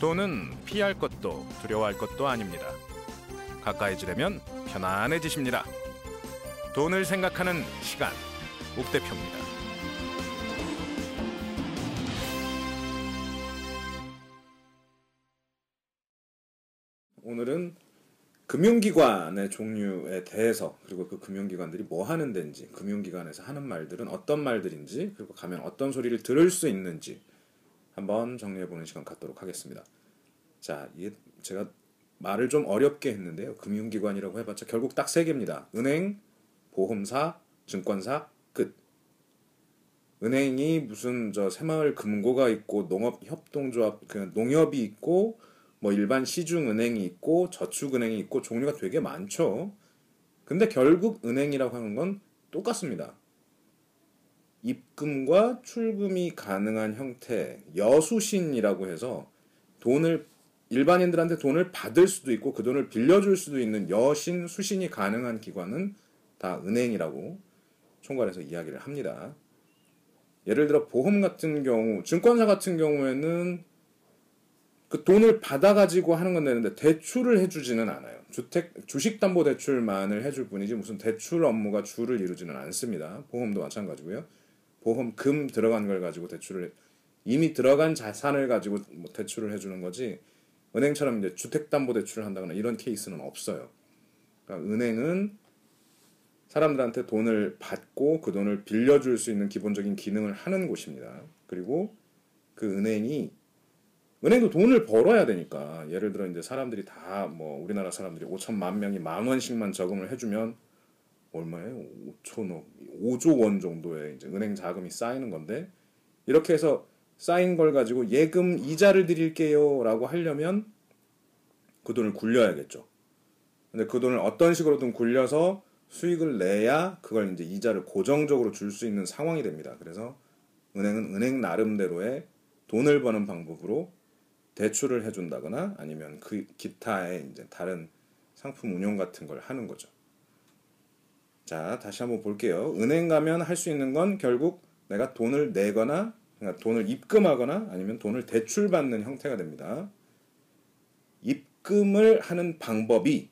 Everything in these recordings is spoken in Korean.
돈은 피할 것도 두려워할 것도 아닙니다. 가까이 지려면 편안해지십니다. 돈을 생각하는 시간, 옥 대표입니다. 오늘은 금융기관의 종류에 대해서 그리고 그 금융기관들이 뭐 하는 데인지 금융기관에서 하는 말들은 어떤 말들인지 그리고 가면 어떤 소리를 들을 수 있는지 한번 정리해 보는 시간 갖도록 하겠습니다. 자, 제가 말을 좀 어렵게 했는데요. 금융기관이라고 해봤자 결국 딱 세 개입니다. 은행, 보험사, 증권사, 끝. 은행이 무슨 저 새마을 금고가 있고 농업협동조합 그 농협이 있고 뭐 일반 시중은행이 있고 저축은행이 있고 종류가 되게 많죠. 근데 결국 은행이라고 하는 건 똑같습니다. 입금과 출금이 가능한 형태, 여수신이라고 해서 돈을 일반인들한테 돈을 받을 수도 있고 그 돈을 빌려줄 수도 있는 여신, 수신이 가능한 기관은 다 은행이라고 총괄해서 이야기를 합니다. 예를 들어 보험 같은 경우, 증권사 같은 경우에는 그 돈을 받아가지고 하는 건 되는데 대출을 해주지는 않아요. 주택 주식담보대출만을 해줄 뿐이지 무슨 대출 업무가 주를 이루지는 않습니다. 보험도 마찬가지고요. 보험금 들어간 걸 가지고 대출을 이미 들어간 자산을 가지고 뭐 대출을 해주는 거지 은행처럼 이제 주택담보대출을 한다거나 이런 케이스는 없어요. 그러니까 은행은 사람들한테 돈을 받고 그 돈을 빌려줄 수 있는 기본적인 기능을 하는 곳입니다. 그리고 그 은행이 은행도 돈을 벌어야 되니까 예를 들어 이제 사람들이 다 뭐 우리나라 사람들이 5천만 명이 만 원씩만 저금을 해주면 얼마예요? 5천억, 5조 원 정도의 이제 은행 자금이 쌓이는 건데 이렇게 해서 쌓인 걸 가지고 예금 이자를 드릴게요라고 하려면 그 돈을 굴려야겠죠. 근데 그 돈을 어떤 식으로든 굴려서 수익을 내야 그걸 이제 이자를 고정적으로 줄 수 있는 상황이 됩니다. 그래서 은행은 은행 나름대로의 돈을 버는 방법으로 대출을 해준다거나 아니면 그 기타의 이제 다른 상품 운용 같은 걸 하는 거죠. 자, 다시 한번 볼게요. 은행 가면 할 수 있는 건 결국 내가 돈을 내거나 그러니까 돈을 입금하거나 아니면 돈을 대출받는 형태가 됩니다. 입금을 하는 방법이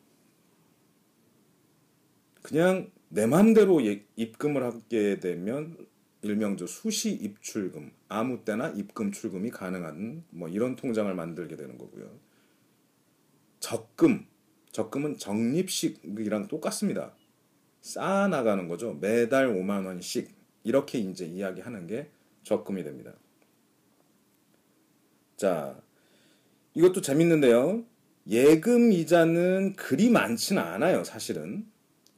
그냥 내 맘대로 예, 입금을 하게 되면 일명저 수시 입출금 아무 때나 입금 출금이 가능한 뭐 이런 통장을 만들게 되는 거고요. 적금 적금은 적립식이랑 똑같습니다. 쌓아 나가는 거죠. 매달 5만 원씩 이렇게 이제 이야기하는 게 적금이 됩니다. 자, 이것도 재밌는데요. 예금 이자는 그리 많지는 않아요, 사실은.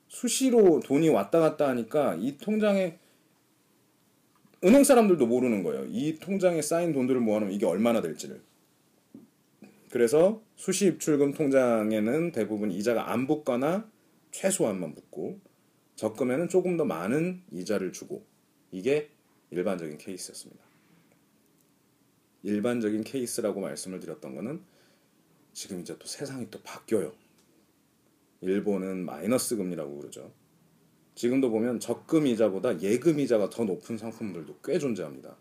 수시로 돈이 왔다 갔다 하니까 이 통장에 은행 사람들도 모르는 거예요. 이 통장에 쌓인 돈들을 모아놓으면 이게 얼마나 될지를. 그래서 수시 입출금 통장에는 대부분 이자가 안 붙거나 최소한만 붙고 적금에는 조금 더 많은 이자를 주고 이게 일반적인 케이스였습니다. 일반적인 케이스라고 말씀을 드렸던 거는 지금 이제 또 세상이 또 바뀌어요. 일본은 마이너스 금리라고 그러죠. 지금도 보면 적금 이자보다 예금 이자가 더 높은 상품들도 꽤 존재합니다.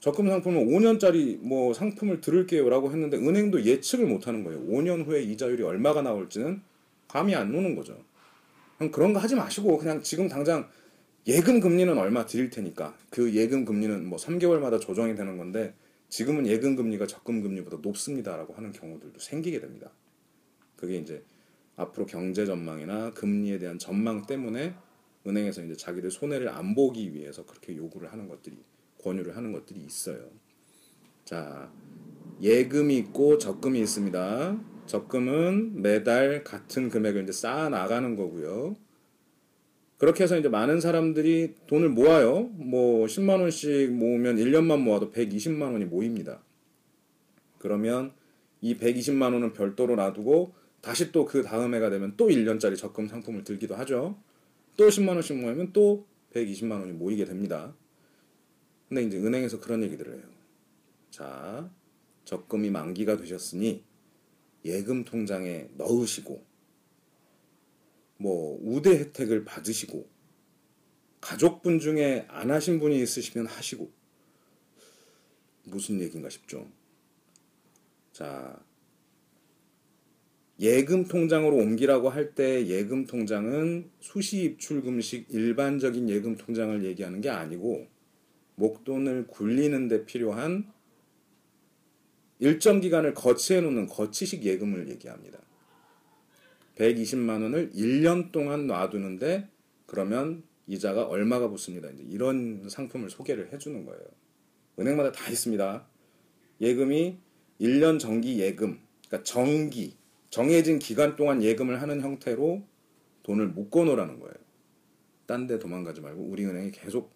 적금 상품은 5년짜리 뭐 상품을 들을게요라고 했는데 은행도 예측을 못 하는 거예요. 5년 후에 이자율이 얼마가 나올지는 감이 안 오는 거죠. 그런 거 하지 마시고 그냥 지금 당장 예금 금리는 얼마 드릴 테니까 그 예금 금리는 뭐 3개월마다 조정이 되는 건데 지금은 예금 금리가 적금 금리보다 높습니다라고 하는 경우들도 생기게 됩니다. 그게 이제 앞으로 경제 전망이나 금리에 대한 전망 때문에 은행에서 이제 자기들 손해를 안 보기 위해서 그렇게 요구를 하는 것들이 권유를 하는 것들이 있어요. 자, 예금이 있고 적금이 있습니다. 적금은 매달 같은 금액을 이제 쌓아 나가는 거고요. 그렇게 해서 이제 많은 사람들이 돈을 모아요. 뭐 10만 원씩 모으면 1년만 모아도 120만 원이 모입니다. 그러면 이 120만 원은 별도로 놔두고 다시 또 그 다음 해가 되면 또 1년짜리 적금 상품을 들기도 하죠. 또 10만 원씩 모이면 또 120만 원이 모이게 됩니다. 근데 이제 은행에서 그런 얘기들을 해요. 자, 적금이 만기가 되셨으니 예금 통장에 넣으시고 뭐 우대 혜택을 받으시고 가족분 중에 안 하신 분이 있으시면 하시고 무슨 얘기인가 싶죠. 자, 예금 통장으로 옮기라고 할 때 예금 통장은 수시 입출금식 일반적인 예금 통장을 얘기하는 게 아니고 목돈을 굴리는 데 필요한 일정 기간을 거치해 놓는 거치식 예금을 얘기합니다. 120만 원을 1년 동안 놔두는데 그러면 이자가 얼마가 붙습니다. 이제 이런 상품을 소개를 해주는 거예요. 은행마다 다 있습니다. 예금이 1년 정기 예금, 그러니까 정기, 정해진 기간 동안 예금을 하는 형태로 돈을 묶어 놓으라는 거예요. 딴 데 도망가지 말고 우리 은행이 계속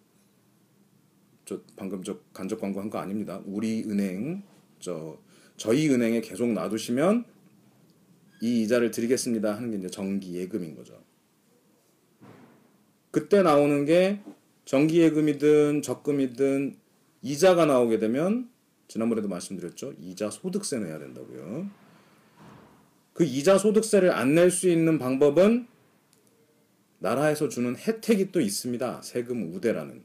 저 방금 저 간접 광고 한 거 아닙니다. 우리 은행 저 저희 은행에 계속 놔두시면 이 이자를 드리겠습니다 하는 게 이제 정기 예금인 거죠. 그때 나오는 게 정기 예금이든 적금이든 이자가 나오게 되면 지난번에도 말씀드렸죠. 이자 소득세 내야 된다고요. 그 이자 소득세를 안 낼 수 있는 방법은 나라에서 주는 혜택이 또 있습니다. 세금 우대라는.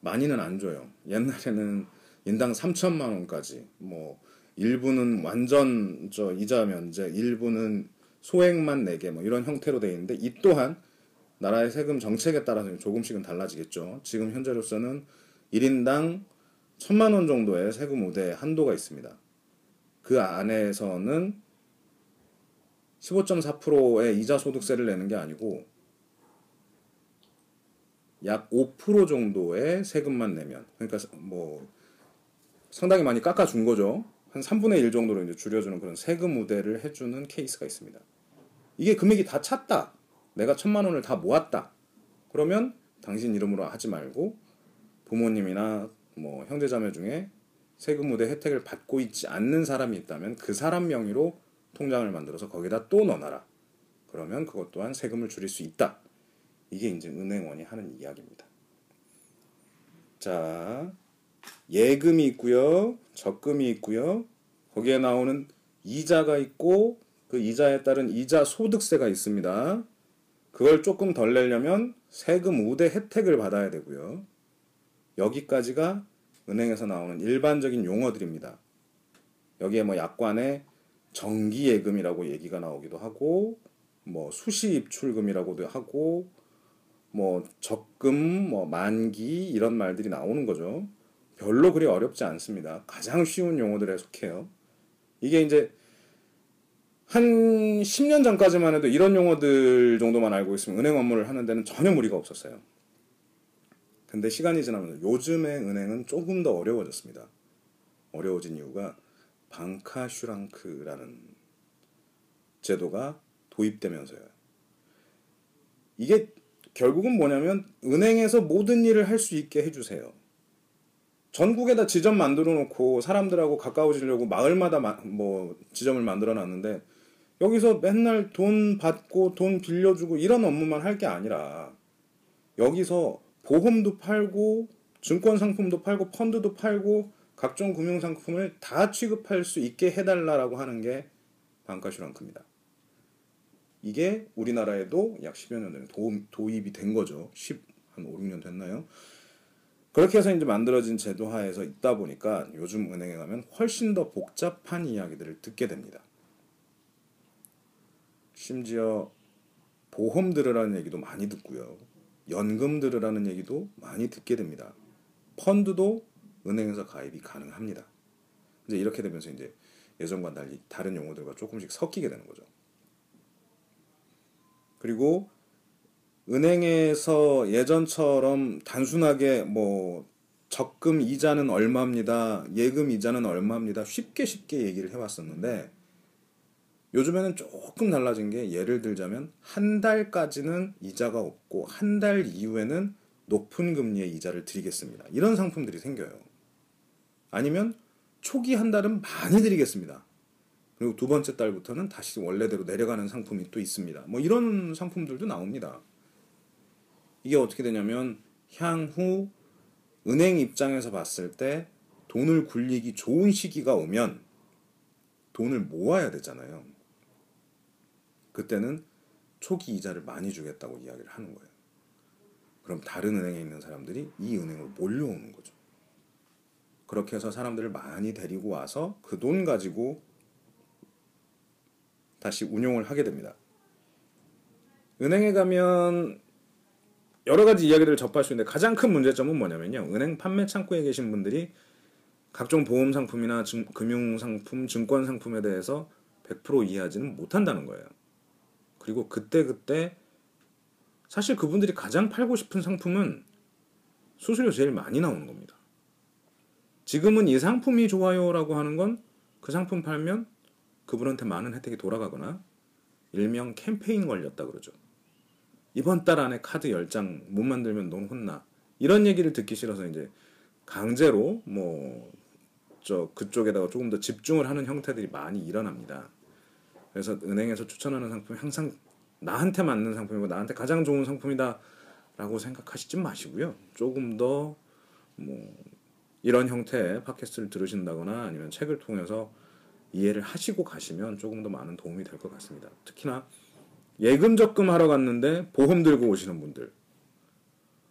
많이는 안 줘요. 옛날에는 인당 3천만 원까지 뭐 일부는 완전 저 이자 면제, 일부는 소액만 내게 뭐 이런 형태로 되어 있는데 이 또한 나라의 세금 정책에 따라서 조금씩은 달라지겠죠. 지금 현재로서는 1인당 천만 원 정도의 세금 우대 한도가 있습니다. 그 안에서는 15.4%의 이자 소득세를 내는 게 아니고 약 5% 정도의 세금만 내면 그러니까 뭐 상당히 많이 깎아준 거죠. 한 3분의 1 정도로 이제 줄여주는 그런 세금 우대를 해주는 케이스가 있습니다. 이게 금액이 다 찼다. 내가 천만 원을 다 모았다. 그러면 당신 이름으로 하지 말고 부모님이나 뭐 형제자매 중에 세금 우대 혜택을 받고 있지 않는 사람이 있다면 그 사람 명의로 통장을 만들어서 거기다 또 넣어놔라. 그러면 그것 또한 세금을 줄일 수 있다. 이게 이제 은행원이 하는 이야기입니다. 자, 예금이 있고요. 적금이 있고요. 거기에 나오는 이자가 있고 그 이자에 따른 이자 소득세가 있습니다. 그걸 조금 덜 내려면 세금 우대 혜택을 받아야 되고요. 여기까지가 은행에서 나오는 일반적인 용어들입니다. 여기에 뭐 약관에 정기예금이라고 얘기가 나오기도 하고 뭐 수시 입출금이라고도 하고 뭐 적금 뭐 만기 이런 말들이 나오는 거죠. 별로 그리 어렵지 않습니다. 가장 쉬운 용어들에 속해요. 이게 이제 한 10년 전까지만 해도 이런 용어들 정도만 알고 있으면 은행 업무를 하는 데는 전혀 무리가 없었어요. 근데 시간이 지나면서 요즘의 은행은 조금 더 어려워졌습니다. 어려워진 이유가 방카 슈랑크라는 제도가 도입되면서요. 이게 결국은 뭐냐면 은행에서 모든 일을 할 수 있게 해주세요. 전국에다 지점 만들어 놓고 사람들하고 가까워지려고 마을마다 뭐 지점을 만들어 놨는데 여기서 맨날 돈 받고 돈 빌려주고 이런 업무만 할 게 아니라 여기서 보험도 팔고 증권 상품도 팔고 펀드도 팔고 각종 금융 상품을 다 취급할 수 있게 해달라라고 하는 게 방카슈랑크입니다. 이게 우리나라에도 약 10여 년 전에 도, 도입이 된 거죠. 10, 한 5, 6년 됐나요? 그렇게 해서 이제 만들어진 제도 하에서 있다 보니까 요즘 은행에 가면 훨씬 더 복잡한 이야기들을 듣게 됩니다. 심지어 보험 들으라는 얘기도 많이 듣고요. 연금 들으라는 얘기도 많이 듣게 됩니다. 펀드도 은행에서 가입이 가능합니다. 이제 이렇게 되면서 이제 예전과 달리 다른 용어들과 조금씩 섞이게 되는 거죠. 그리고 은행에서 예전처럼 단순하게 뭐 적금 이자는 얼마입니다. 예금 이자는 얼마입니다. 쉽게 쉽게 얘기를 해왔었는데 요즘에는 조금 달라진 게 예를 들자면 한 달까지는 이자가 없고 한 달 이후에는 높은 금리의 이자를 드리겠습니다. 이런 상품들이 생겨요. 아니면 초기 한 달은 많이 드리겠습니다. 그리고 두 번째 달부터는 다시 원래대로 내려가는 상품이 또 있습니다. 뭐 이런 상품들도 나옵니다. 이게 어떻게 되냐면 향후 은행 입장에서 봤을 때 돈을 굴리기 좋은 시기가 오면 돈을 모아야 되잖아요. 그때는 초기 이자를 많이 주겠다고 이야기를 하는 거예요. 그럼 다른 은행에 있는 사람들이 이 은행으로 몰려오는 거죠. 그렇게 해서 사람들을 많이 데리고 와서 그 돈 가지고 다시 운용을 하게 됩니다. 은행에 가면 여러 가지 이야기를 접할 수 있는데 가장 큰 문제점은 뭐냐면요. 은행 판매 창구에 계신 분들이 각종 보험 상품이나 금융 상품, 증권 상품에 대해서 100% 이해하지는 못한다는 거예요. 그리고 그때 그때 사실 그분들이 가장 팔고 싶은 상품은 수수료 제일 많이 나오는 겁니다. 지금은 이 상품이 좋아요라고 하는 건 그 상품 팔면 그분한테 많은 혜택이 돌아가거나 일명 캠페인 걸렸다 그러죠. 이번 달 안에 카드 10장 못 만들면 넌 혼나. 이런 얘기를 듣기 싫어서 이제 강제로 뭐 저 그쪽에다가 조금 더 집중을 하는 형태들이 많이 일어납니다. 그래서 은행에서 추천하는 상품이 항상 나한테 맞는 상품이고 나한테 가장 좋은 상품이다라고 생각하시지 마시고요. 조금 더 뭐 이런 형태의 팟캐스트를 들으신다거나 아니면 책을 통해서 이해를 하시고 가시면 조금 더 많은 도움이 될 것 같습니다. 특히나 예금 적금 하러 갔는데 보험 들고 오시는 분들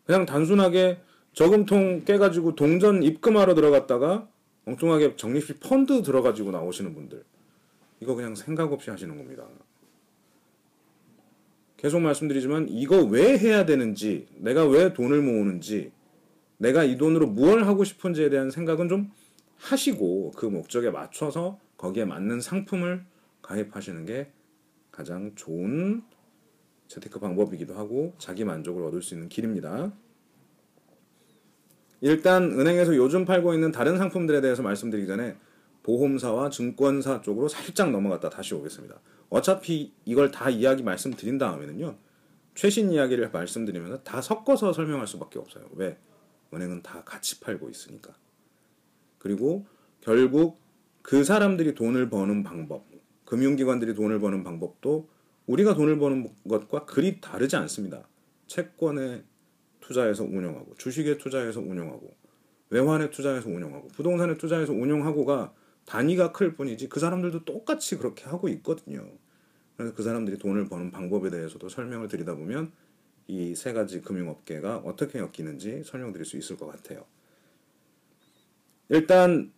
그냥 단순하게 저금통 깨가지고 동전 입금하러 들어갔다가 엉뚱하게 적립식 펀드 들어가지고 나오시는 분들 이거 그냥 생각 없이 하시는 겁니다. 계속 말씀드리지만 이거 왜 해야 되는지 내가 왜 돈을 모으는지 내가 이 돈으로 무엇을 하고 싶은지에 대한 생각은 좀 하시고 그 목적에 맞춰서 거기에 맞는 상품을 가입하시는 게 가장 좋은 재테크 방법이기도 하고 자기 만족을 얻을 수 있는 길입니다. 일단 은행에서 요즘 팔고 있는 다른 상품들에 대해서 말씀드리기 전에 보험사와 증권사 쪽으로 살짝 넘어갔다 다시 오겠습니다. 어차피 이걸 다 이야기 말씀드린 다음에는요. 최신 이야기를 말씀드리면서 다 섞어서 설명할 수밖에 없어요. 왜? 은행은 다 같이 팔고 있으니까. 그리고 결국 그 사람들이 돈을 버는 방법, 금융기관들이 돈을 버는 방법도 우리가 돈을 버는 것과 그리 다르지 않습니다. 채권에 투자해서 운영하고 주식에 투자해서 운영하고 외환에 투자해서 운영하고 부동산에 투자해서 운영하고가 단위가 클 뿐이지 그 사람들도 똑같이 그렇게 하고 있거든요. 그래서 그 사람들이 돈을 버는 방법에 대해서도 설명을 드리다 보면 이 세 가지 금융업계가 어떻게 엮이는지 설명드릴 수 있을 것 같아요. 일단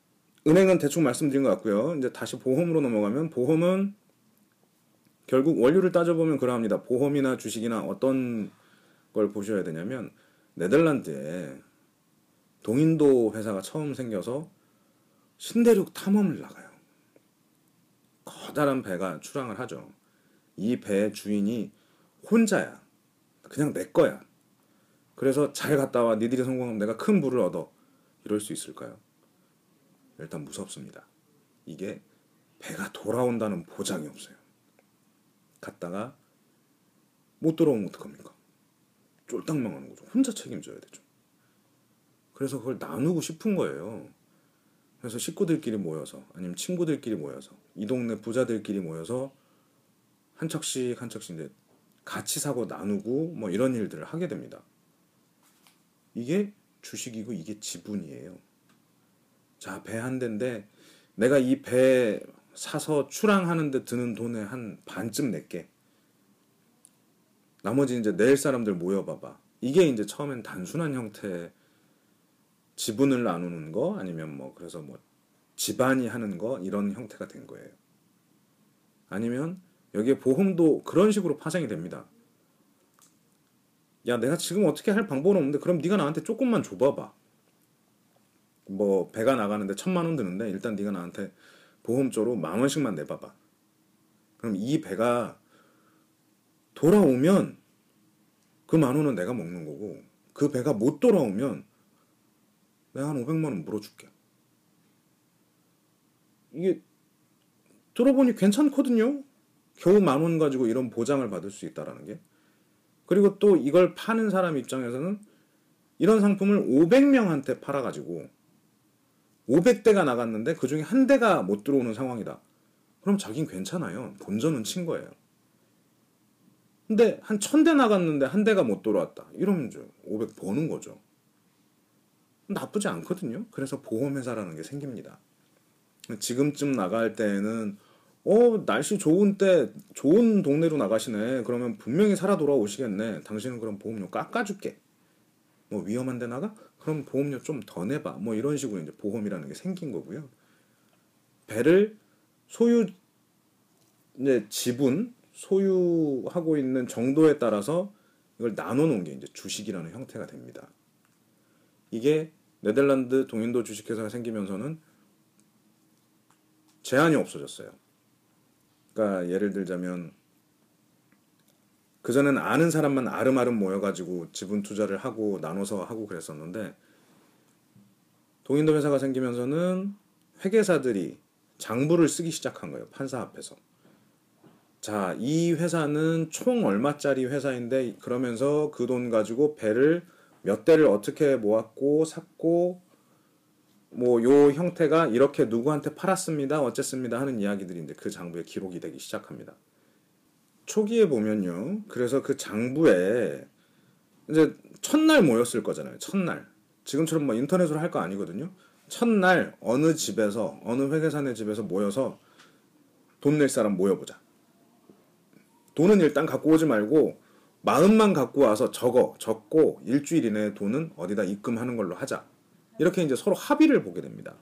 은행은 대충 말씀드린 것 같고요. 이제 다시 보험으로 넘어가면 보험은 결국 원료를 따져보면 그러합니다. 보험이나 주식이나 어떤 걸 보셔야 되냐면 네덜란드에 동인도 회사가 처음 생겨서 신대륙 탐험을 나가요. 커다란 배가 출항을 하죠. 이 배의 주인이 혼자야. 그냥 내 거야. 그래서 잘 갔다 와. 니들이 성공하면 내가 큰 부를 얻어. 이럴 수 있을까요? 일단 무섭습니다. 이게 배가 돌아온다는 보장이 없어요. 갔다가 못 돌아오면 어떡합니까? 쫄딱 망하는 거죠. 혼자 책임져야 되죠. 그래서 그걸 나누고 싶은 거예요. 그래서 식구들끼리 모여서 아니면 친구들끼리 모여서 이 동네 부자들끼리 모여서 한 척씩 한 척씩 이제 같이 사고 나누고 뭐 이런 일들을 하게 됩니다. 이게 주식이고 이게 지분이에요. 자, 배 한 대인데 내가 이 배 사서 출항하는데 드는 돈의 한 반쯤 낼게. 나머지 이제 내일 사람들 모여봐봐. 이게 이제 처음엔 단순한 형태의 지분을 나누는 거 아니면 뭐 그래서 뭐 집안이 하는 거 이런 형태가 된 거예요. 아니면 여기에 보험도 그런 식으로 파생이 됩니다. 야, 내가 지금 어떻게 할 방법은 없는데 그럼 네가 나한테 조금만 줘봐봐. 뭐 배가 나가는데 천만 원 드는데 일단 네가 나한테 보험료로 만 원씩만 내봐봐. 그럼 이 배가 돌아오면 그 만 원은 내가 먹는 거고 그 배가 못 돌아오면 내가 한 500만 원 물어줄게. 이게 들어보니 괜찮거든요. 겨우 만 원 가지고 이런 보장을 받을 수 있다라는 게. 그리고 또 이걸 파는 사람 입장에서는 이런 상품을 500명한테 팔아가지고 500대가 나갔는데 그 중에 한 대가 못 들어오는 상황이다. 그럼 자긴 괜찮아요. 본전은 친 거예요. 근데 한 천 대 나갔는데 한 대가 못 돌아왔다. 이러면 이제 500 버는 거죠. 나쁘지 않거든요. 그래서 보험회사라는 게 생깁니다. 지금쯤 나갈 때는 어 날씨 좋은 때 좋은 동네로 나가시네. 그러면 분명히 살아 돌아오시겠네. 당신은 그럼 보험료 깎아줄게. 뭐 위험한 데 나가? 그럼 보험료 좀 더 내봐. 뭐 이런 식으로 이제 보험이라는 게 생긴 거고요. 배를 소유 이제 지분 소유하고 있는 정도에 따라서 이걸 나눠 놓은 게 이제 주식이라는 형태가 됩니다. 이게 네덜란드 동인도 주식회사가 생기면서는 제한이 없어졌어요. 그러니까 예를 들자면 그전에는 아는 사람만 아름아름 모여가지고 지분 투자를 하고 나눠서 하고 그랬었는데 동인도 회사가 생기면서는 회계사들이 장부를 쓰기 시작한 거예요. 판사 앞에서. 자, 이 회사는 총 얼마짜리 회사인데 그러면서 그 돈 가지고 배를 몇 대를 어떻게 모았고 샀고 뭐 요 형태가 이렇게 누구한테 팔았습니다. 어쨌습니다 하는 이야기들이 이제 그 장부에 기록이 되기 시작합니다. 초기에 보면요. 그래서 그 장부에 이제 첫날 모였을 거잖아요. 첫날. 지금처럼 뭐 인터넷으로 할 거 아니거든요. 첫날 어느 집에서 어느 회계사네 집에서 모여서 돈 낼 사람 모여보자. 돈은 일단 갖고 오지 말고 마음만 갖고 와서 적어 적고 일주일 이내에 돈은 어디다 입금하는 걸로 하자. 이렇게 이제 서로 합의를 보게 됩니다.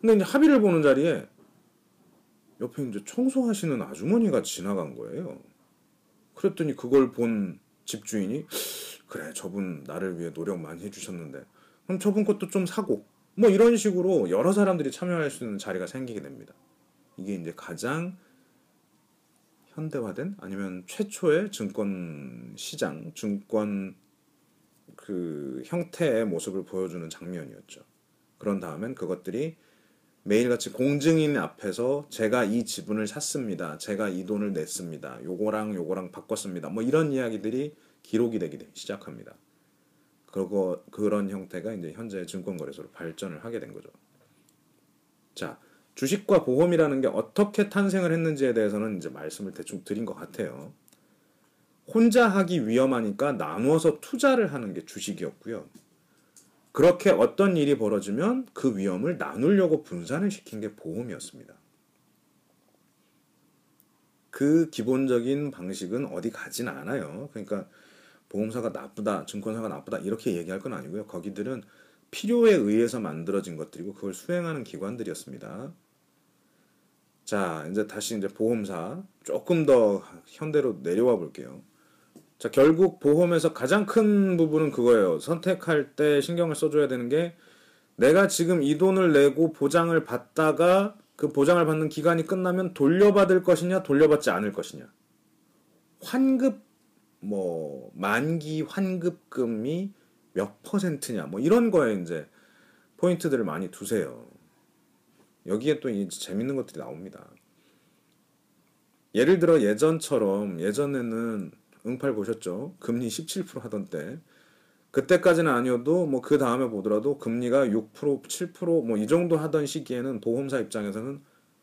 근데 이제 합의를 보는 자리에 옆에 이제 청소하시는 아주머니가 지나간 거예요. 그랬더니 그걸 본 집주인이 그래 저분 나를 위해 노력 많이 해주셨는데 그럼 저분 것도 좀 사고 뭐 이런 식으로 여러 사람들이 참여할 수 있는 자리가 생기게 됩니다. 이게 이제 가장 현대화된 아니면 최초의 증권 시장, 증권 그 형태의 모습을 보여주는 장면이었죠. 그런 다음엔 그것들이 매일같이 공증인 앞에서 제가 이 지분을 샀습니다. 제가 이 돈을 냈습니다. 요거랑 요거랑 바꿨습니다. 뭐 이런 이야기들이 기록이 되기 시작합니다. 그거 그런 형태가 이제 현재 증권거래소로 발전을 하게 된 거죠. 자, 주식과 보험이라는 게 어떻게 탄생을 했는지에 대해서는 이제 말씀을 대충 드린 것 같아요. 혼자 하기 위험하니까 나누어서 투자를 하는 게 주식이었고요. 그렇게 어떤 일이 벌어지면 그 위험을 나누려고 분산을 시킨 게 보험이었습니다. 그 기본적인 방식은 어디 가진 않아요. 그러니까 보험사가 나쁘다, 증권사가 나쁘다 이렇게 얘기할 건 아니고요. 거기들은 필요에 의해서 만들어진 것들이고 그걸 수행하는 기관들이었습니다. 자, 이제 다시 이제 보험사 조금 더 현대로 내려와 볼게요. 자, 결국 보험에서 가장 큰 부분은 그거예요. 선택할 때 신경을 써줘야 되는 게 내가 지금 이 돈을 내고 보장을 받다가 그 보장을 받는 기간이 끝나면 돌려받을 것이냐, 돌려받지 않을 것이냐. 환급, 뭐, 만기 환급금이 몇 퍼센트냐, 뭐, 이런 거에 이제 포인트들을 많이 두세요. 여기에 또 이제 재밌는 것들이 나옵니다. 예를 들어 예전처럼, 예전에는 응팔 보셨죠? 금리 17% 하던 때. 그때까지는 아니어도 뭐 그 다음에 보더라도 금리가 6% 7%뭐 이 정도 하던 시기에는 보험사 입장에서는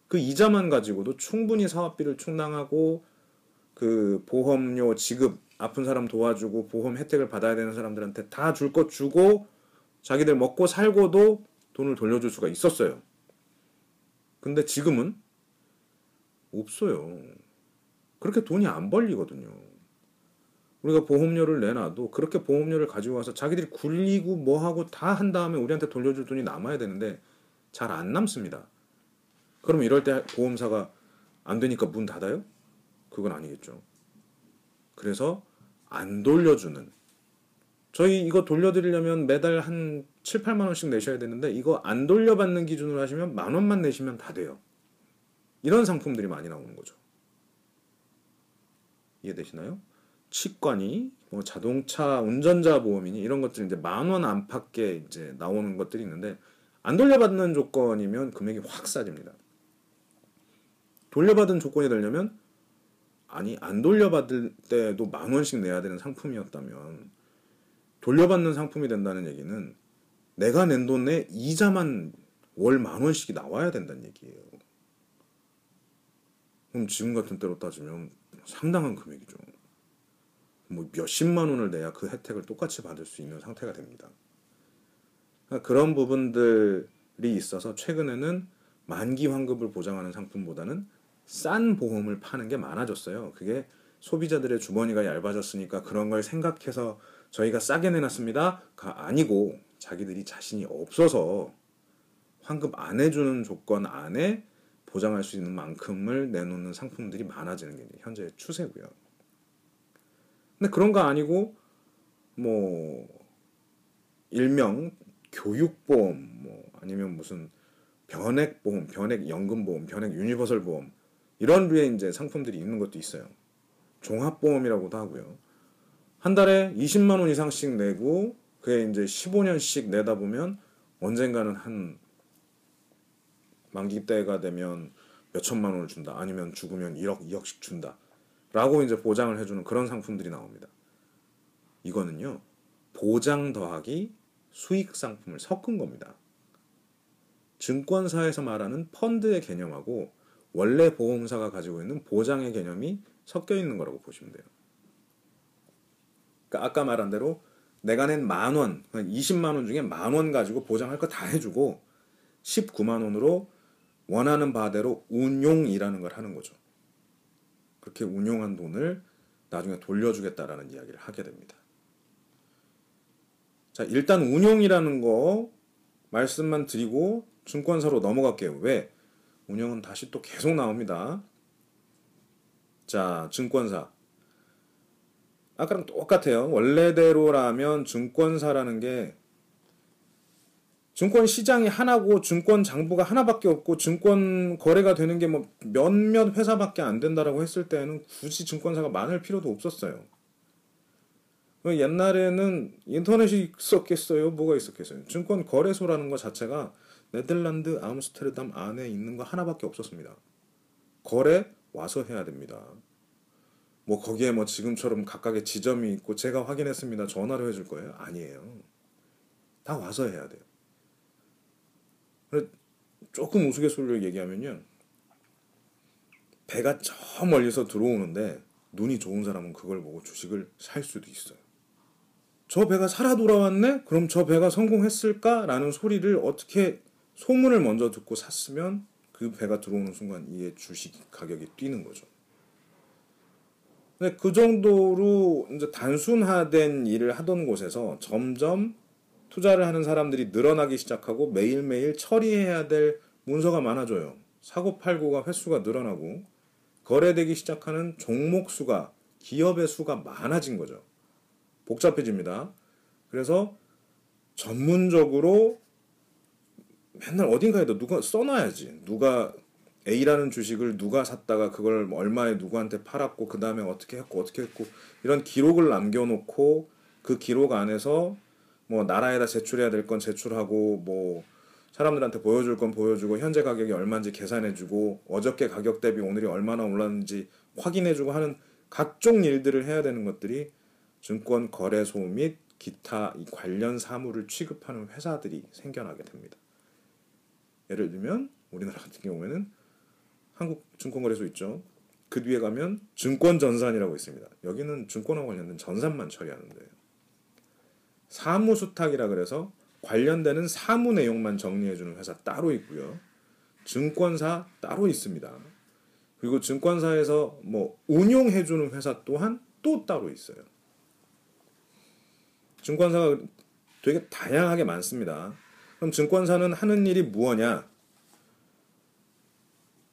그 이자만 가지고도 충분히 사업비를 충당하고 그 보험료 지급 아픈 사람 도와주고 보험 혜택을 받아야 되는 사람들한테 다 줄 것 주고 자기들 먹고 살고도 돈을 돌려줄 수가 있었어요. 근데 지금은 없어요. 그렇게 돈이 안 벌리거든요. 우리가 보험료를 내놔도 그렇게 보험료를 가지고 와서 자기들이 굴리고 뭐하고 다 한 다음에 우리한테 돌려줄 돈이 남아야 되는데 잘 안 남습니다. 그러면 이럴 때 보험사가 안 되니까 문 닫아요? 그건 아니겠죠. 그래서 안 돌려주는 저희 이거 돌려드리려면 매달 한 7, 8만 원씩 내셔야 되는데 이거 안 돌려받는 기준으로 하시면 만 원만 내시면 다 돼요. 이런 상품들이 많이 나오는 거죠. 이해되시나요? 치과니, 뭐 자동차 운전자 보험이니 이런 것들이 이제 만 원 안팎에 이제 나오는 것들이 있는데 안 돌려받는 조건이면 금액이 확 싸집니다. 돌려받은 조건이 되려면 아니 안 돌려받을 때도 만 원씩 내야 되는 상품이었다면 돌려받는 상품이 된다는 얘기는 내가 낸 돈에 이자만 월 만 원씩이 나와야 된다는 얘기예요. 그럼 지금 같은 때로 따지면 상당한 금액이죠. 뭐 몇십만 원을 내야 그 혜택을 똑같이 받을 수 있는 상태가 됩니다. 그러니까 그런 부분들이 있어서 최근에는 만기 환급을 보장하는 상품보다는 싼 보험을 파는 게 많아졌어요. 그게 소비자들의 주머니가 얇아졌으니까 그런 걸 생각해서 저희가 싸게 내놨습니다가 아니고 자기들이 자신이 없어서 환급 안 해주는 조건 안에 보장할 수 있는 만큼을 내놓는 상품들이 많아지는 게 현재 추세고요. 근데 그런 거 아니고 뭐 일명 교육보험 뭐 아니면 무슨 변액보험, 변액연금보험, 변액 유니버설보험 이런 류의 이제 상품들이 있는 것도 있어요. 종합보험이라고도 하고요. 한 달에 20만 원 이상씩 내고 그게 이제 15년씩 내다 보면 언젠가는 한 만기 때가 되면 몇 천만 원을 준다. 아니면 죽으면 1억, 2억씩 준다. 라고 이제 보장을 해주는 그런 상품들이 나옵니다. 이거는요, 보장 더하기 수익 상품을 섞은 겁니다. 증권사에서 말하는 펀드의 개념하고 원래 보험사가 가지고 있는 보장의 개념이 섞여 있는 거라고 보시면 돼요. 그러니까 아까 말한 대로 내가 낸 만 원, 20만 원 중에 만 원 가지고 보장할 거 다 해주고 19만 원으로 원하는 바대로 운용이라는 걸 하는 거죠. 그렇게 운용한 돈을 나중에 돌려주겠다라는 이야기를 하게 됩니다. 자, 일단 운용이라는 거 말씀만 드리고 증권사로 넘어갈게요. 왜? 운영은 다시 또 계속 나옵니다. 자, 증권사. 아까랑 똑같아요. 원래대로라면 증권사라는 게 증권 시장이 하나고 증권 장부가 하나밖에 없고 증권 거래가 되는 게 뭐 몇몇 회사밖에 안 된다라고 했을 때는 굳이 증권사가 많을 필요도 없었어요. 옛날에는 인터넷이 있었겠어요? 뭐가 있었겠어요? 증권 거래소라는 것 자체가 네덜란드 암스테르담 안에 있는 거 하나밖에 없었습니다. 거래 와서 해야 됩니다. 뭐 거기에 뭐 지금처럼 각각의 지점이 있고 제가 확인했습니다. 전화로 해줄 거예요? 아니에요. 다 와서 해야 돼요. 조금 우스갯소리를 얘기하면요. 배가 저 멀리서 들어오는데 눈이 좋은 사람은 그걸 보고 주식을 살 수도 있어요. 저 배가 살아 돌아왔네? 그럼 저 배가 성공했을까? 라는 소리를 어떻게 소문을 먼저 듣고 샀으면 그 배가 들어오는 순간 이게 주식 가격이 뛰는 거죠. 근데 그 정도로 이제 단순화된 일을 하던 곳에서 점점 투자를 하는 사람들이 늘어나기 시작하고 매일매일 처리해야 될 문서가 많아져요. 사고 팔고가 횟수가 늘어나고 거래되기 시작하는 종목 수가 기업의 수가 많아진 거죠. 복잡해집니다. 그래서 전문적으로 맨날 어딘가에다 누가 써놔야지. 누가 A라는 주식을 누가 샀다가 그걸 얼마에 누구한테 팔았고 그 다음에 어떻게 했고 어떻게 했고 이런 기록을 남겨놓고 그 기록 안에서 뭐 나라에다 제출해야 될 건 제출하고 뭐 사람들한테 보여줄 건 보여주고 현재 가격이 얼마인지 계산해주고 어저께 가격 대비 오늘이 얼마나 올랐는지 확인해주고 하는 각종 일들을 해야 되는 것들이 증권 거래소 및 기타 관련 사물을 취급하는 회사들이 생겨나게 됩니다. 예를 들면 우리나라 같은 경우에는 한국 증권거래소 있죠. 그 뒤에 가면 증권 전산이라고 있습니다. 여기는 증권과 관련된 전산만 처리하는데요. 사무수탁이라 그래서 관련되는 사무 내용만 정리해주는 회사 따로 있고요. 증권사 따로 있습니다. 그리고 증권사에서 뭐 운용해주는 회사 또한 또 따로 있어요. 증권사가 되게 다양하게 많습니다. 그럼 증권사는 하는 일이 무엇냐?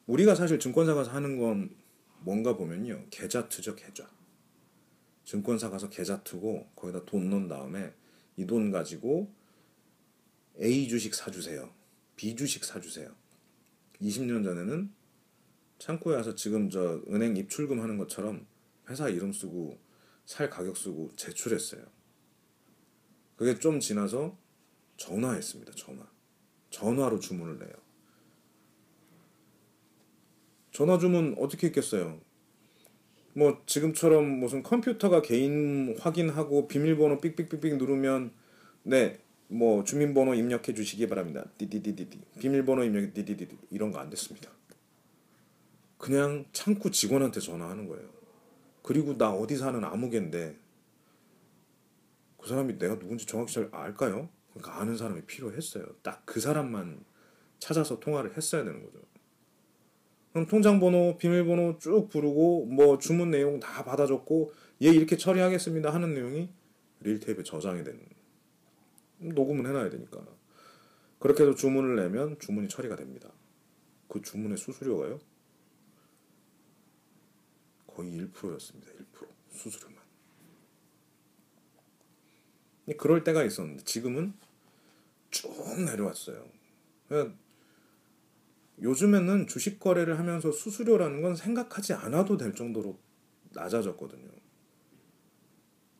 우리가 사실 증권사 가서 하는 건 뭔가 보면요. 계좌 트죠, 계좌. 증권사 가서 계좌 트고 거기다 돈 넣은 다음에 이 돈 가지고 A 주식 사주세요. B 주식 사주세요. 20년 전에는 창고에 와서 지금 저 은행 입출금 하는 것처럼 회사 이름 쓰고 살 가격 쓰고 제출했어요. 그게 좀 지나서 전화했습니다. 전화. 전화로 주문을 내요. 전화 주문 어떻게 했겠어요? 뭐 지금처럼 무슨 컴퓨터가 개인 확인하고 비밀번호 삑삑삑삑 누르면 네. 뭐 주민번호 입력해 주시기 바랍니다. 디디디디디. 비밀번호 입력 디디디디 이런 거 안 됐습니다. 그냥 창구 직원한테 전화하는 거예요. 그리고 나 어디 사는 아무개인데 그 사람이 내가 누군지 정확히 잘 알까요? 그러니까 아는 사람이 필요했어요. 딱 그 사람만 찾아서 통화를 했어야 되는 거죠. 그럼 통장 번호, 비밀번호 쭉 부르고 뭐 주문 내용 다 받아줬고 얘 이렇게 처리하겠습니다 하는 내용이 릴테이프에 저장이 되는 녹음은 해놔야 되니까 그렇게 해서 주문을 내면 주문이 처리가 됩니다. 그 주문의 수수료가요 거의 1%였습니다. 1% 수수료만. 그럴 때가 있었는데 지금은 쭉 내려왔어요. 그러니까 요즘에는 주식 거래를 하면서 수수료라는 건 생각하지 않아도 될 정도로 낮아졌거든요.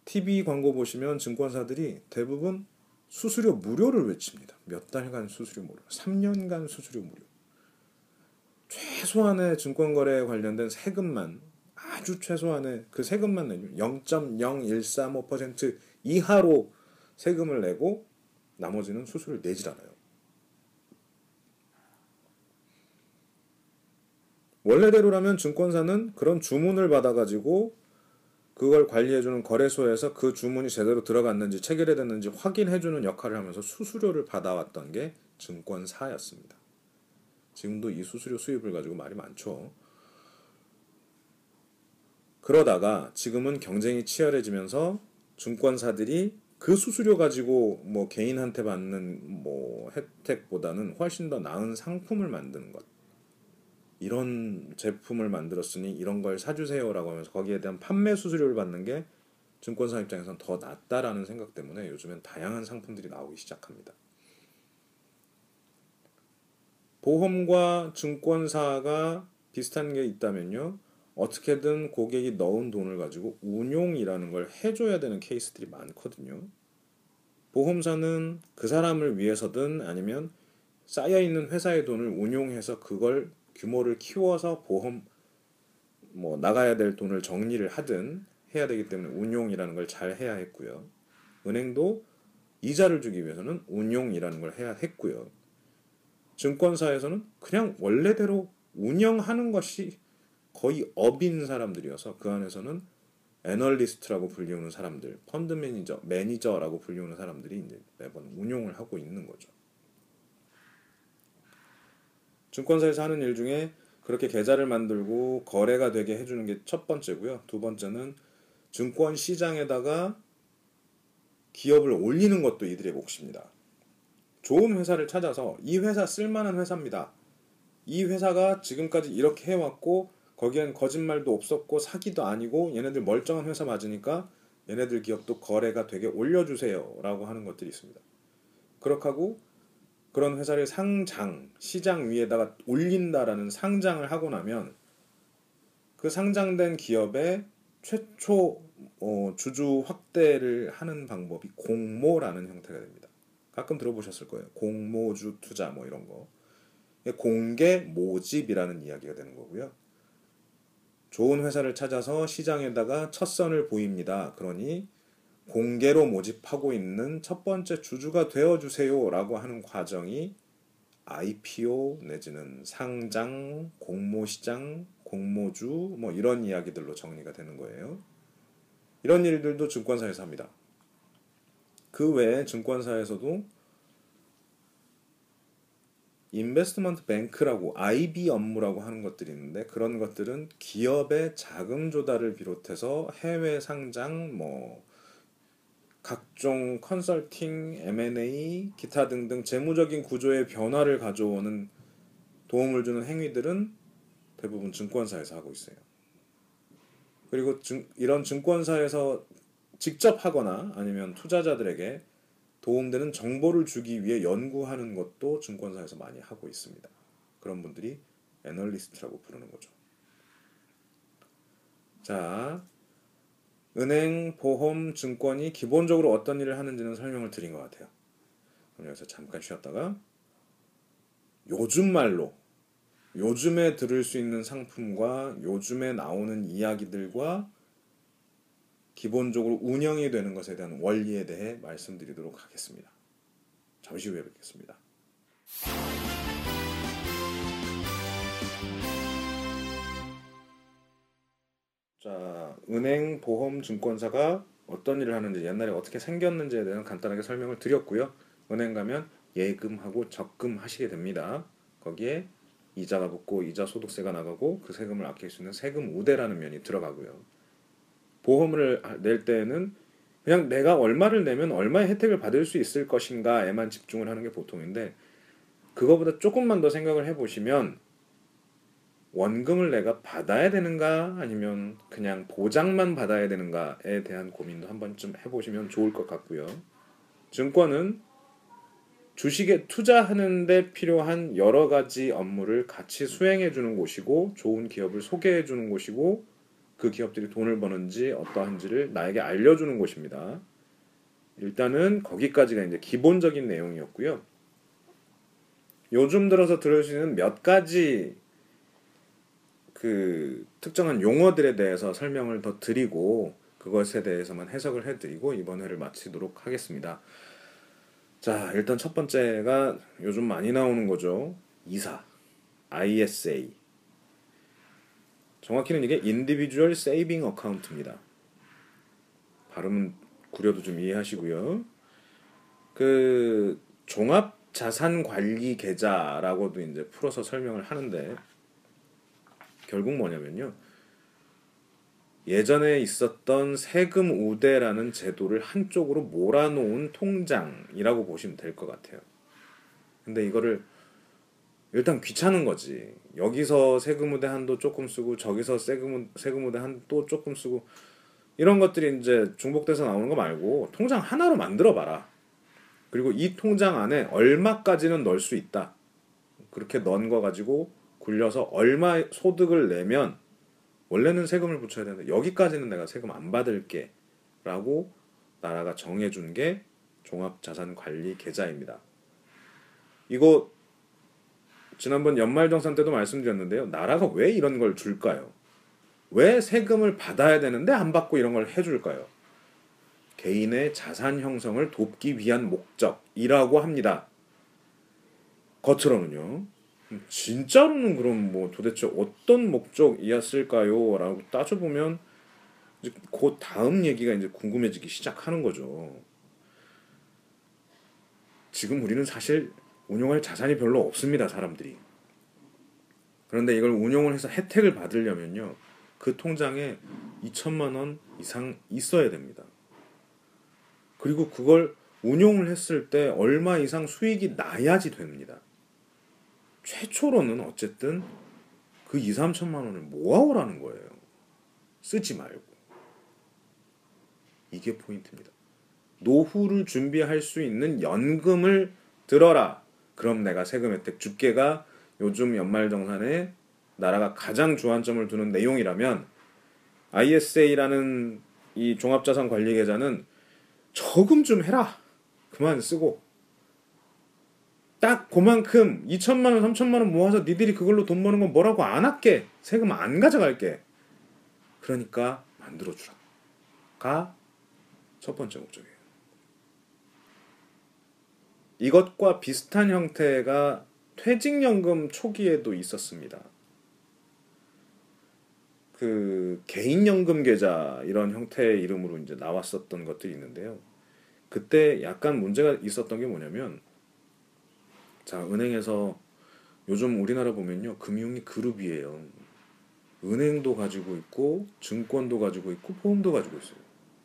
TV 광고 보시면 증권사들이 대부분 수수료 무료를 외칩니다. 몇 달간 수수료 무료, 3년간 수수료 무료. 최소한의 증권 거래에 관련된 세금만 아주 최소한의 그 세금만 내면 0.0135% 이하로 세금을 내고 나머지는 수수료를 내질 않아요. 원래대로라면 증권사는 그런 주문을 받아가지고 그걸 관리해주는 거래소에서 그 주문이 제대로 들어갔는지 체결이 됐는지 확인해주는 역할을 하면서 수수료를 받아왔던 게 증권사였습니다. 지금도 이 수수료 수입을 가지고 말이 많죠. 그러다가 지금은 경쟁이 치열해지면서 증권사들이 그 수수료 가지고 뭐 개인한테 받는 뭐 혜택보다는 훨씬 더 나은 상품을 만드는 것. 이런 제품을 만들었으니 이런 걸 사주세요라고 하면서 거기에 대한 판매 수수료를 받는 게 증권사 입장에선 더 낫다라는 생각 때문에 요즘엔 다양한 상품들이 나오기 시작합니다. 보험과 증권사가 비슷한 게 있다면요. 어떻게든 고객이 넣은 돈을 가지고 운용이라는 걸 해줘야 되는 케이스들이 많거든요. 보험사는 그 사람을 위해서든 아니면 쌓여있는 회사의 돈을 운용해서 그걸 규모를 키워서 보험 뭐 나가야 될 돈을 정리를 하든 해야 되기 때문에 운용이라는 걸 잘 해야 했고요. 은행도 이자를 주기 위해서는 운용이라는 걸 해야 했고요. 증권사에서는 그냥 원래대로 운영하는 것이 거의 업인 사람들이어서 그 안에서는 애널리스트라고 불리우는 사람들, 펀드 매니저, 매니저라고 불리우는 사람들이 이제 매번 운용을 하고 있는 거죠. 증권사에서 하는 일 중에 그렇게 계좌를 만들고 거래가 되게 해주는 게 첫 번째고요. 두 번째는 증권 시장에다가 기업을 올리는 것도 이들의 몫입니다. 좋은 회사를 찾아서 이 회사 쓸만한 회사입니다. 이 회사가 지금까지 이렇게 해왔고 거기엔 거짓말도 없었고 사기도 아니고 얘네들 멀쩡한 회사 맞으니까 얘네들 기업도 거래가 되게 올려주세요 라고 하는 것들이 있습니다. 그렇게 하고 그런 회사를 상장, 시장 위에다가 올린다라는 상장을 하고 나면 그 상장된 기업의 최초 어, 주주 확대를 하는 방법이 공모라는 형태가 됩니다. 가끔 들어보셨을 거예요. 공모주 투자 뭐 이런 거. 공개 모집이라는 이야기가 되는 거고요. 좋은 회사를 찾아서 시장에다가 첫 선을 보입니다. 그러니 공개로 모집하고 있는 첫 번째 주주가 되어 주세요 라고 하는 과정이 IPO 내지는 상장, 공모시장, 공모주 뭐 이런 이야기들로 정리가 되는 거예요. 이런 일들도 증권사에서 합니다. 그 외에 증권사에서도 인베스트먼트 뱅크라고 IB 업무라고 하는 것들이 있는데 그런 것들은 기업의 자금 조달을 비롯해서 해외 상장 뭐 각종 컨설팅, M&A, 기타 등등 재무적인 구조의 변화를 가져오는 도움을 주는 행위들은 대부분 증권사에서 하고 있어요. 그리고 증, 이런 증권사에서 직접 하거나 아니면 투자자들에게 도움되는 정보를 주기 위해 연구하는 것도 증권사에서 많이 하고 있습니다. 그런 분들이 애널리스트라고 부르는 거죠. 자, 은행, 보험, 증권이 기본적으로 어떤 일을 하는지는 설명을 드린 것 같아요. 그럼 여기서 잠깐 쉬었다가 요즘 말로 요즘에 들을 수 있는 상품과 요즘에 나오는 이야기들과 기본적으로 운영이 되는 것에 대한 원리에 대해 말씀드리도록 하겠습니다. 잠시 후에 뵙겠습니다. 자, 은행, 보험, 증권사가 어떤 일을 하는지, 옛날에 어떻게 생겼는지에 대한 간단하게 설명을 드렸고요. 은행 가면 예금하고 적금 하시게 됩니다. 거기에 이자가 붙고 이자 소득세가 나가고 그 세금을 아낄 수 있는 세금 우대라는 면이 들어가고요. 보험을 낼 때에는 그냥 내가 얼마를 내면 얼마의 혜택을 받을 수 있을 것인가에만 집중을 하는 게 보통인데 그거보다 조금만 더 생각을 해보시면 원금을 내가 받아야 되는가 아니면 그냥 보장만 받아야 되는가에 대한 고민도 한 번쯤 해보시면 좋을 것 같고요. 증권은 주식에 투자하는데 필요한 여러 가지 업무를 같이 수행해 주는 곳이고 좋은 기업을 소개해 주는 곳이고 그 기업들이 돈을 버는지 어떠한지를 나에게 알려주는 곳입니다. 일단은 거기까지가 이제 기본적인 내용이었고요. 요즘 들어서 있는 몇 가지 그 특정한 용어들에 대해서 설명을 더 드리고 그것에 대해서만 해석을 해드리고 이번 회를 마치도록 하겠습니다. 자, 일단 첫 번째가 요즘 많이 나오는 거죠. 이사, ISA. 정확히는 이게 Individual Saving Account입니다. 발음은 구려도 좀 이해하시고요. 그 종합 자산 관리 계좌라고도 이제 풀어서 설명을 하는데 결국 뭐냐면요. 예전에 있었던 세금 우대라는 제도를 한쪽으로 몰아놓은 통장이라고 보시면 될 것 같아요. 근데 이거를 일단 귀찮은 거지. 여기서 세금 우대 한도 조금 쓰고 저기서 세금 세금 우대 한도 조금 쓰고 이런 것들이 이제 중복돼서 나오는 거 말고 통장 하나로 만들어 봐라. 그리고 이 통장 안에 얼마까지는 넣을 수 있다. 그렇게 넣은 거 가지고 굴려서 얼마 소득을 내면 원래는 세금을 붙여야 되는데 여기까지는 내가 세금 안 받을게 라고 나라가 정해준 게 종합자산관리 계좌입니다. 이거 지난번 연말정산 때도 말씀드렸는데요. 나라가 왜 이런 걸 줄까요? 왜 세금을 받아야 되는데 안 받고 이런 걸 해줄까요? 개인의 자산 형성을 돕기 위한 목적이라고 합니다. 겉으로는요. 진짜로는 그럼 뭐 도대체 어떤 목적이었을까요? 라고 따져보면 이제 그 다음 얘기가 이제 궁금해지기 시작하는 거죠. 지금 우리는 사실 운용할 자산이 별로 없습니다, 사람들이. 그런데 이걸 운용을 해서 혜택을 받으려면요. 그 통장에 2천만 원 이상 있어야 됩니다. 그리고 그걸 운용을 했을 때 얼마 이상 수익이 나야지 됩니다. 최초로는 어쨌든 그 2, 3천만 원을 모아오라는 거예요. 쓰지 말고. 이게 포인트입니다. 노후를 준비할 수 있는 연금을 들어라. 그럼 내가 세금 혜택 줄게가 요즘 연말정산에 나라가 가장 주안점을 두는 내용이라면 ISA라는 이 종합자산관리계좌는 저금 좀 해라. 그만 쓰고 딱 그만큼 2천만 원, 3천만 원 모아서 니들이 그걸로 돈 버는 건 뭐라고 안 할게. 세금 안 가져갈게. 그러니까 만들어 주라. 가 첫 번째 목적이에요. 이것과 비슷한 형태가 퇴직연금 초기에도 있었습니다. 그 개인연금 계좌 이런 형태의 이름으로 이제 나왔었던 것들이 있는데요. 그때 약간 문제가 있었던 게 뭐냐면 자, 은행에서 요즘 우리나라 보면요. 금융이 그룹이에요. 은행도 가지고 있고 증권도 가지고 있고 보험도 가지고 있어요.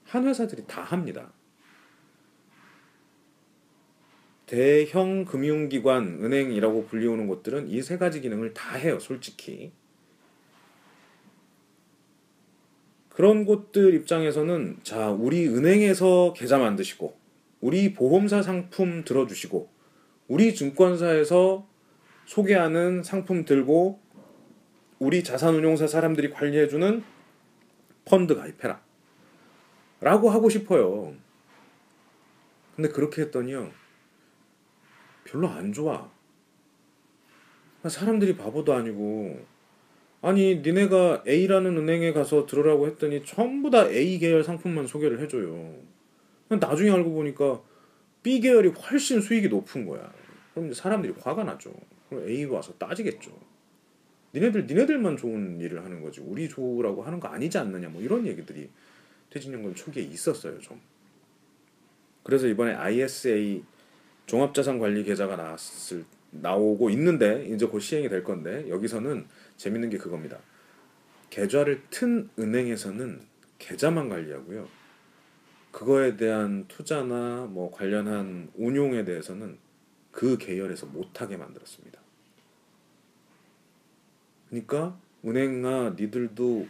한 회사들이 다 합니다. 대형 금융기관, 은행이라고 불리우는 곳들은 이 세 가지 기능을 다 해요, 솔직히. 그런 곳들 입장에서는 자, 우리 은행에서 계좌 만드시고, 우리 보험사 상품 들어주시고, 우리 증권사에서 소개하는 상품 들고 우리 자산운용사 사람들이 관리해주는 펀드 가입해라. 라고 하고 싶어요. 근데 그렇게 했더니요. 별로 안 좋아. 사람들이 바보도 아니고, 아니, 니네가 A라는 은행에 가서 들어라고 했더니 전부 다 A 계열 상품만 소개를 해줘요. 나중에 알고 보니까 B 계열이 훨씬 수익이 높은 거야. 그럼 사람들이 화가 나죠. 그럼 A 와서 따지겠죠. 니네들 니네들만 좋은 일을 하는 거지 우리 좋으라고 하는 거 아니지 않느냐 뭐 이런 얘기들이 퇴직연금 초기에 있었어요 좀. 그래서 이번에 ISA 종합자산관리 계좌가 나왔을 나오고 있는데 이제 곧 시행이 될 건데 여기서는 재밌는 게 그겁니다. 계좌를 튼 은행에서는 계좌만 관리하고요. 그거에 대한 투자나 뭐 관련한 운용에 대해서는 그 계열에서 못하게 만들었습니다. 그러니까 은행아 니들도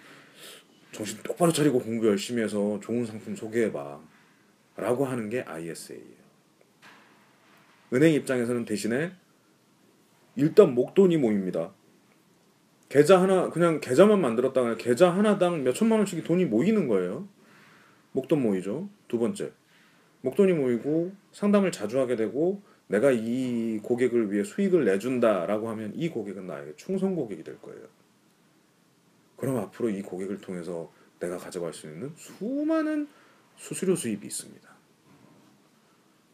정신 똑바로 차리고 공부 열심히 해서 좋은 상품 소개해봐 라고 하는 게 ISA예요. 은행 입장에서는 대신에 일단 목돈이 모입니다. 계좌 하나 그냥 계좌만 만들었다가 계좌 하나당 몇 천만 원씩이 돈이 모이는 거예요. 목돈 모이죠. 두 번째 목돈이 모이고 상담을 자주 하게 되고 내가 이 고객을 위해 수익을 내준다라고 하면 이 고객은 나에게 충성 고객이 될 거예요. 그럼 앞으로 이 고객을 통해서 내가 가져갈 수 있는 수많은 수수료 수입이 있습니다.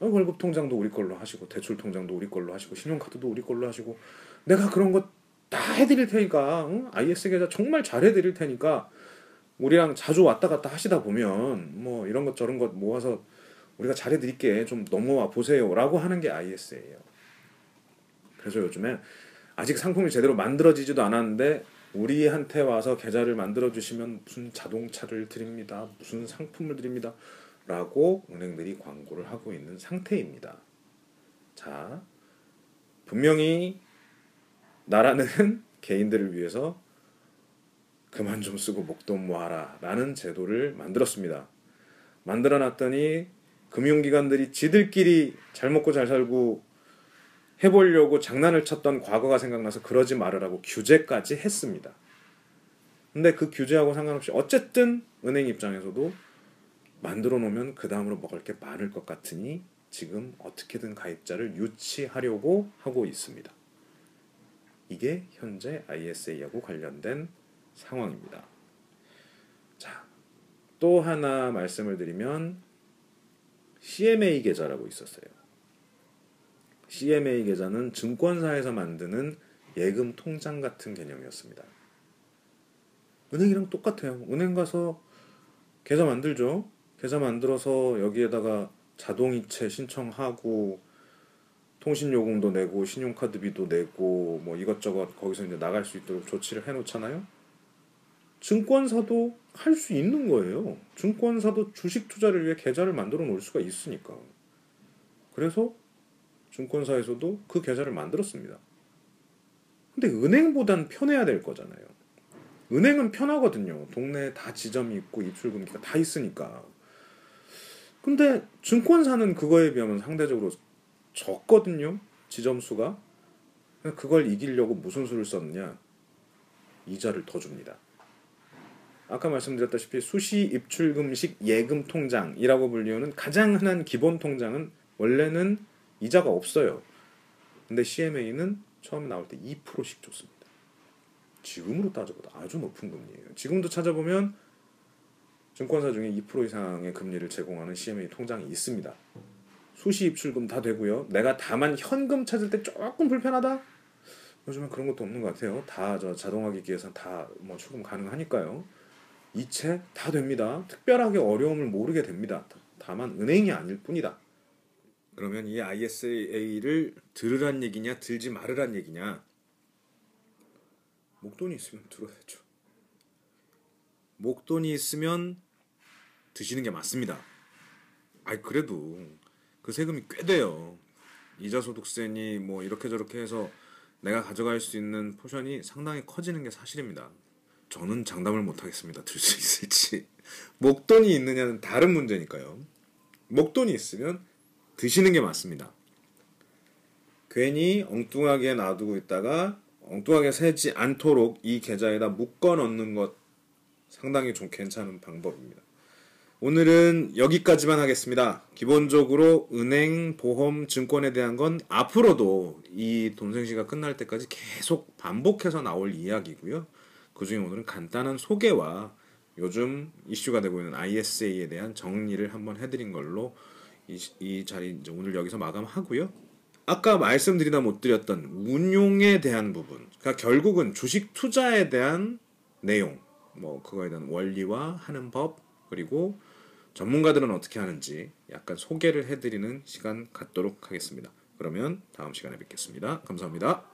어, 월급 통장도 우리 걸로 하시고 대출 통장도 우리 걸로 하시고 신용카드도 우리 걸로 하시고 내가 그런 것다 해드릴 테니까 응? IS 계좌 정말 잘 해드릴 테니까 우리랑 자주 왔다 갔다 하시다 보면 뭐 이런 것 저런 것 모아서 우리가 잘해드릴게 좀 넘어와 보세요라고 하는 게 IS예요. 그래서 요즘에 아직 상품이 제대로 만들어지지도 않았는데 우리한테 와서 계좌를 만들어 주시면 무슨 자동차를 드립니다. 무슨 상품을 드립니다. 라고 은행들이 광고를 하고 있는 상태입니다. 자, 분명히 나라는 개인들을 위해서 그만 좀 쓰고 목돈 모아라 라는 제도를 만들었습니다. 만들어 놨더니 금융기관들이 지들끼리 잘 먹고 잘 살고 해보려고 장난을 쳤던 과거가 생각나서 그러지 말으라고 규제까지 했습니다. 근데 그 규제하고 상관없이 어쨌든 은행 입장에서도 만들어 놓으면 그 다음으로 먹을 게 많을 것 같으니 지금 어떻게든 가입자를 유치하려고 하고 있습니다. 이게 현재 ISA하고 관련된 상황입니다. 자, 또 하나 말씀을 드리면 CMA 계좌라고 있었어요. CMA 계좌는 증권사에서 만드는 예금 통장 같은 개념이었습니다. 은행이랑 똑같아요. 은행 가서 계좌 만들죠. 계좌 만들어서 여기에다가 자동이체 신청하고 통신 요금도 내고 신용카드비도 내고 뭐 이것저것 거기서 이제 나갈 수 있도록 조치를 해놓잖아요. 증권사도 할 수 있는 거예요. 증권사도 주식 투자를 위해 계좌를 만들어 놓을 수가 있으니까. 그래서 증권사에서도 그 계좌를 만들었습니다. 근데 은행보단 편해야 될 거잖아요. 은행은 편하거든요. 동네에 다 지점이 있고 입출금기가 다 있으니까. 근데 증권사는 그거에 비하면 상대적으로 적거든요. 지점 수가. 그걸 이기려고 무슨 수를 썼느냐? 이자를 더 줍니다. 아까 말씀드렸다시피 수시 입출금식 예금 통장이라고 불리우는 가장 흔한 기본 통장은 원래는 이자가 없어요. 근데 CMA는 처음 나올 때 2%씩 줬습니다. 지금으로 따져보다 아주 높은 금리예요. 지금도 찾아보면 증권사 중에 2% 이상의 금리를 제공하는 CMA 통장이 있습니다. 수시 입출금 다 되고요. 내가 다만 현금 찾을 때 조금 불편하다. 요즘은 그런 것도 없는 것 같아요. 다 저 자동화기기에서 다 뭐 출금 가능하니까요. 이체 다 됩니다. 특별하게 어려움을 모르게 됩니다. 다만 은행이 아닐 뿐이다. 그러면 이 ISA를 들으란 얘기냐 들지 말으란 얘기냐 목돈이 있으면 들어야죠. 목돈이 있으면 드시는 게 맞습니다. 아이 그래도 그 세금이 꽤 돼요. 이자 소득세니 뭐 이렇게 저렇게 해서 내가 가져갈 수 있는 포션이 상당히 커지는 게 사실입니다. 저는 장담을 못 하겠습니다. 들 수 있을지. 목돈이 있느냐는 다른 문제니까요. 목돈이 있으면 드시는 게 맞습니다. 괜히 엉뚱하게 놔두고 있다가 엉뚱하게 새지 않도록 이 계좌에다 묶어 넣는 것 상당히 좀 괜찮은 방법입니다. 오늘은 여기까지만 하겠습니다. 기본적으로 은행, 보험, 증권에 대한 건 앞으로도 이 돈생시가 끝날 때까지 계속 반복해서 나올 이야기고요. 그 중에 오늘은 간단한 소개와 요즘 이슈가 되고 있는 ISA에 대한 정리를 한번 해드린 걸로 이, 이 자리 이제 오늘 여기서 마감하고요. 아까 말씀드리다 못 드렸던 운용에 대한 부분, 그러니까 결국은 주식 투자에 대한 내용, 뭐 그거에 대한 원리와 하는 법 그리고 전문가들은 어떻게 하는지 약간 소개를 해드리는 시간 갖도록 하겠습니다. 그러면 다음 시간에 뵙겠습니다. 감사합니다.